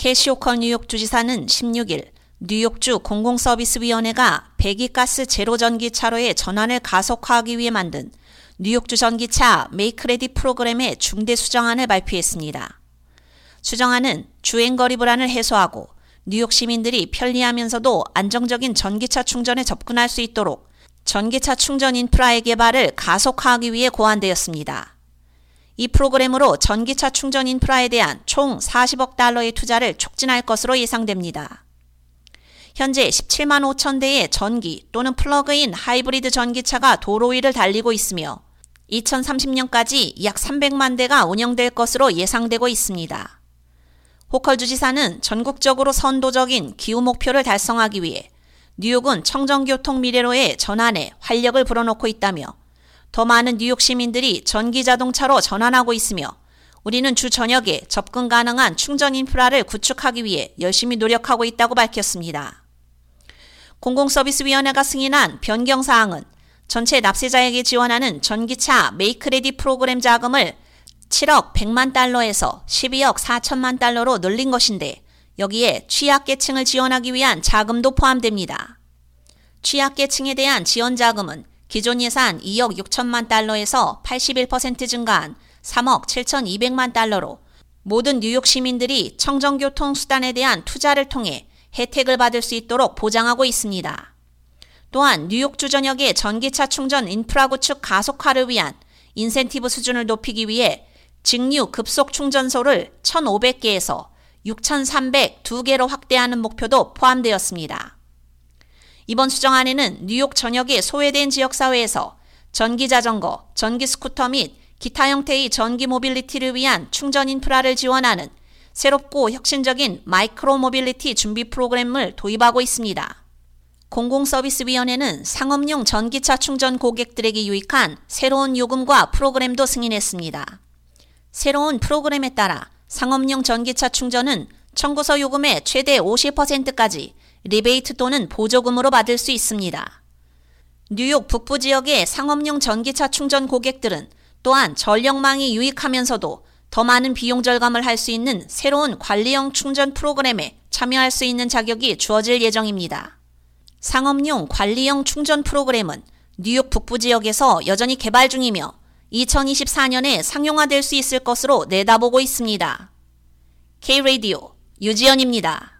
캐시 호컬 뉴욕 주지사는 16일 뉴욕주 공공서비스위원회가 배기가스 제로 전기차로의 전환을 가속화하기 위해 만든 뉴욕주 전기차 Make-Ready 프로그램의 중대 수정안을 발표했습니다. 수정안은 주행거리 불안을 해소하고 뉴욕 시민들이 편리하면서도 안정적인 전기차 충전에 접근할 수 있도록 전기차 충전 인프라의 개발을 가속화하기 위해 고안되었습니다. 이 프로그램으로 전기차 충전 인프라에 대한 총 40억 달러의 투자를 촉진할 것으로 예상됩니다. 현재 17만 5천 대의 전기 또는 플러그인 하이브리드 전기차가 도로 위를 달리고 있으며 2030년까지 약 300만 대가 운영될 것으로 예상되고 있습니다. 호컬 주지사는 전국적으로 선도적인 기후 목표를 달성하기 위해 뉴욕은 청정교통 미래로의 전환에 활력을 불어넣고 있다며 더 많은 뉴욕 시민들이 전기 자동차로 전환하고 있으며 우리는 주 저녁에 접근 가능한 충전 인프라를 구축하기 위해 열심히 노력하고 있다고 밝혔습니다. 공공서비스위원회가 승인한 변경 사항은 전체 납세자에게 지원하는 전기차 메이크레디 프로그램 자금을 7억 100만 달러에서 12억 4천만 달러로 늘린 것인데 여기에 취약계층을 지원하기 위한 자금도 포함됩니다. 취약계층에 대한 지원 자금은 기존 예산 2억 6천만 달러에서 81% 증가한 3억 7천2백만 달러로 모든 뉴욕 시민들이 청정교통 수단에 대한 투자를 통해 혜택을 받을 수 있도록 보장하고 있습니다. 또한 뉴욕 주 전역의 전기차 충전 인프라 구축 가속화를 위한 인센티브 수준을 높이기 위해 직류 급속 충전소를 1,500개에서 6,302개로 확대하는 목표도 포함되었습니다. 이번 수정안에는 뉴욕 전역의 소외된 지역사회에서 전기 자전거, 전기 스쿠터 및 기타 형태의 전기 mobility를 위한 충전 인프라를 지원하는 새롭고 혁신적인 micro mobility 준비 프로그램을 도입하고 있습니다. 공공서비스위원회는 상업용 전기차 충전 고객들에게 유익한 새로운 요금과 프로그램도 승인했습니다. 새로운 프로그램에 따라 상업용 전기차 충전은 청구서 요금의 최대 50%까지 리베이트 또는 보조금으로 받을 수 있습니다. 뉴욕 북부 지역의 상업용 전기차 충전 고객들은 또한 전력망이 유익하면서도 더 많은 비용 절감을 할 수 있는 새로운 관리형 충전 프로그램에 참여할 수 있는 자격이 주어질 예정입니다. 상업용 관리형 충전 프로그램은 뉴욕 북부 지역에서 여전히 개발 중이며 2024년에 상용화될 수 있을 것으로 내다보고 있습니다. K-Radio 유지연입니다.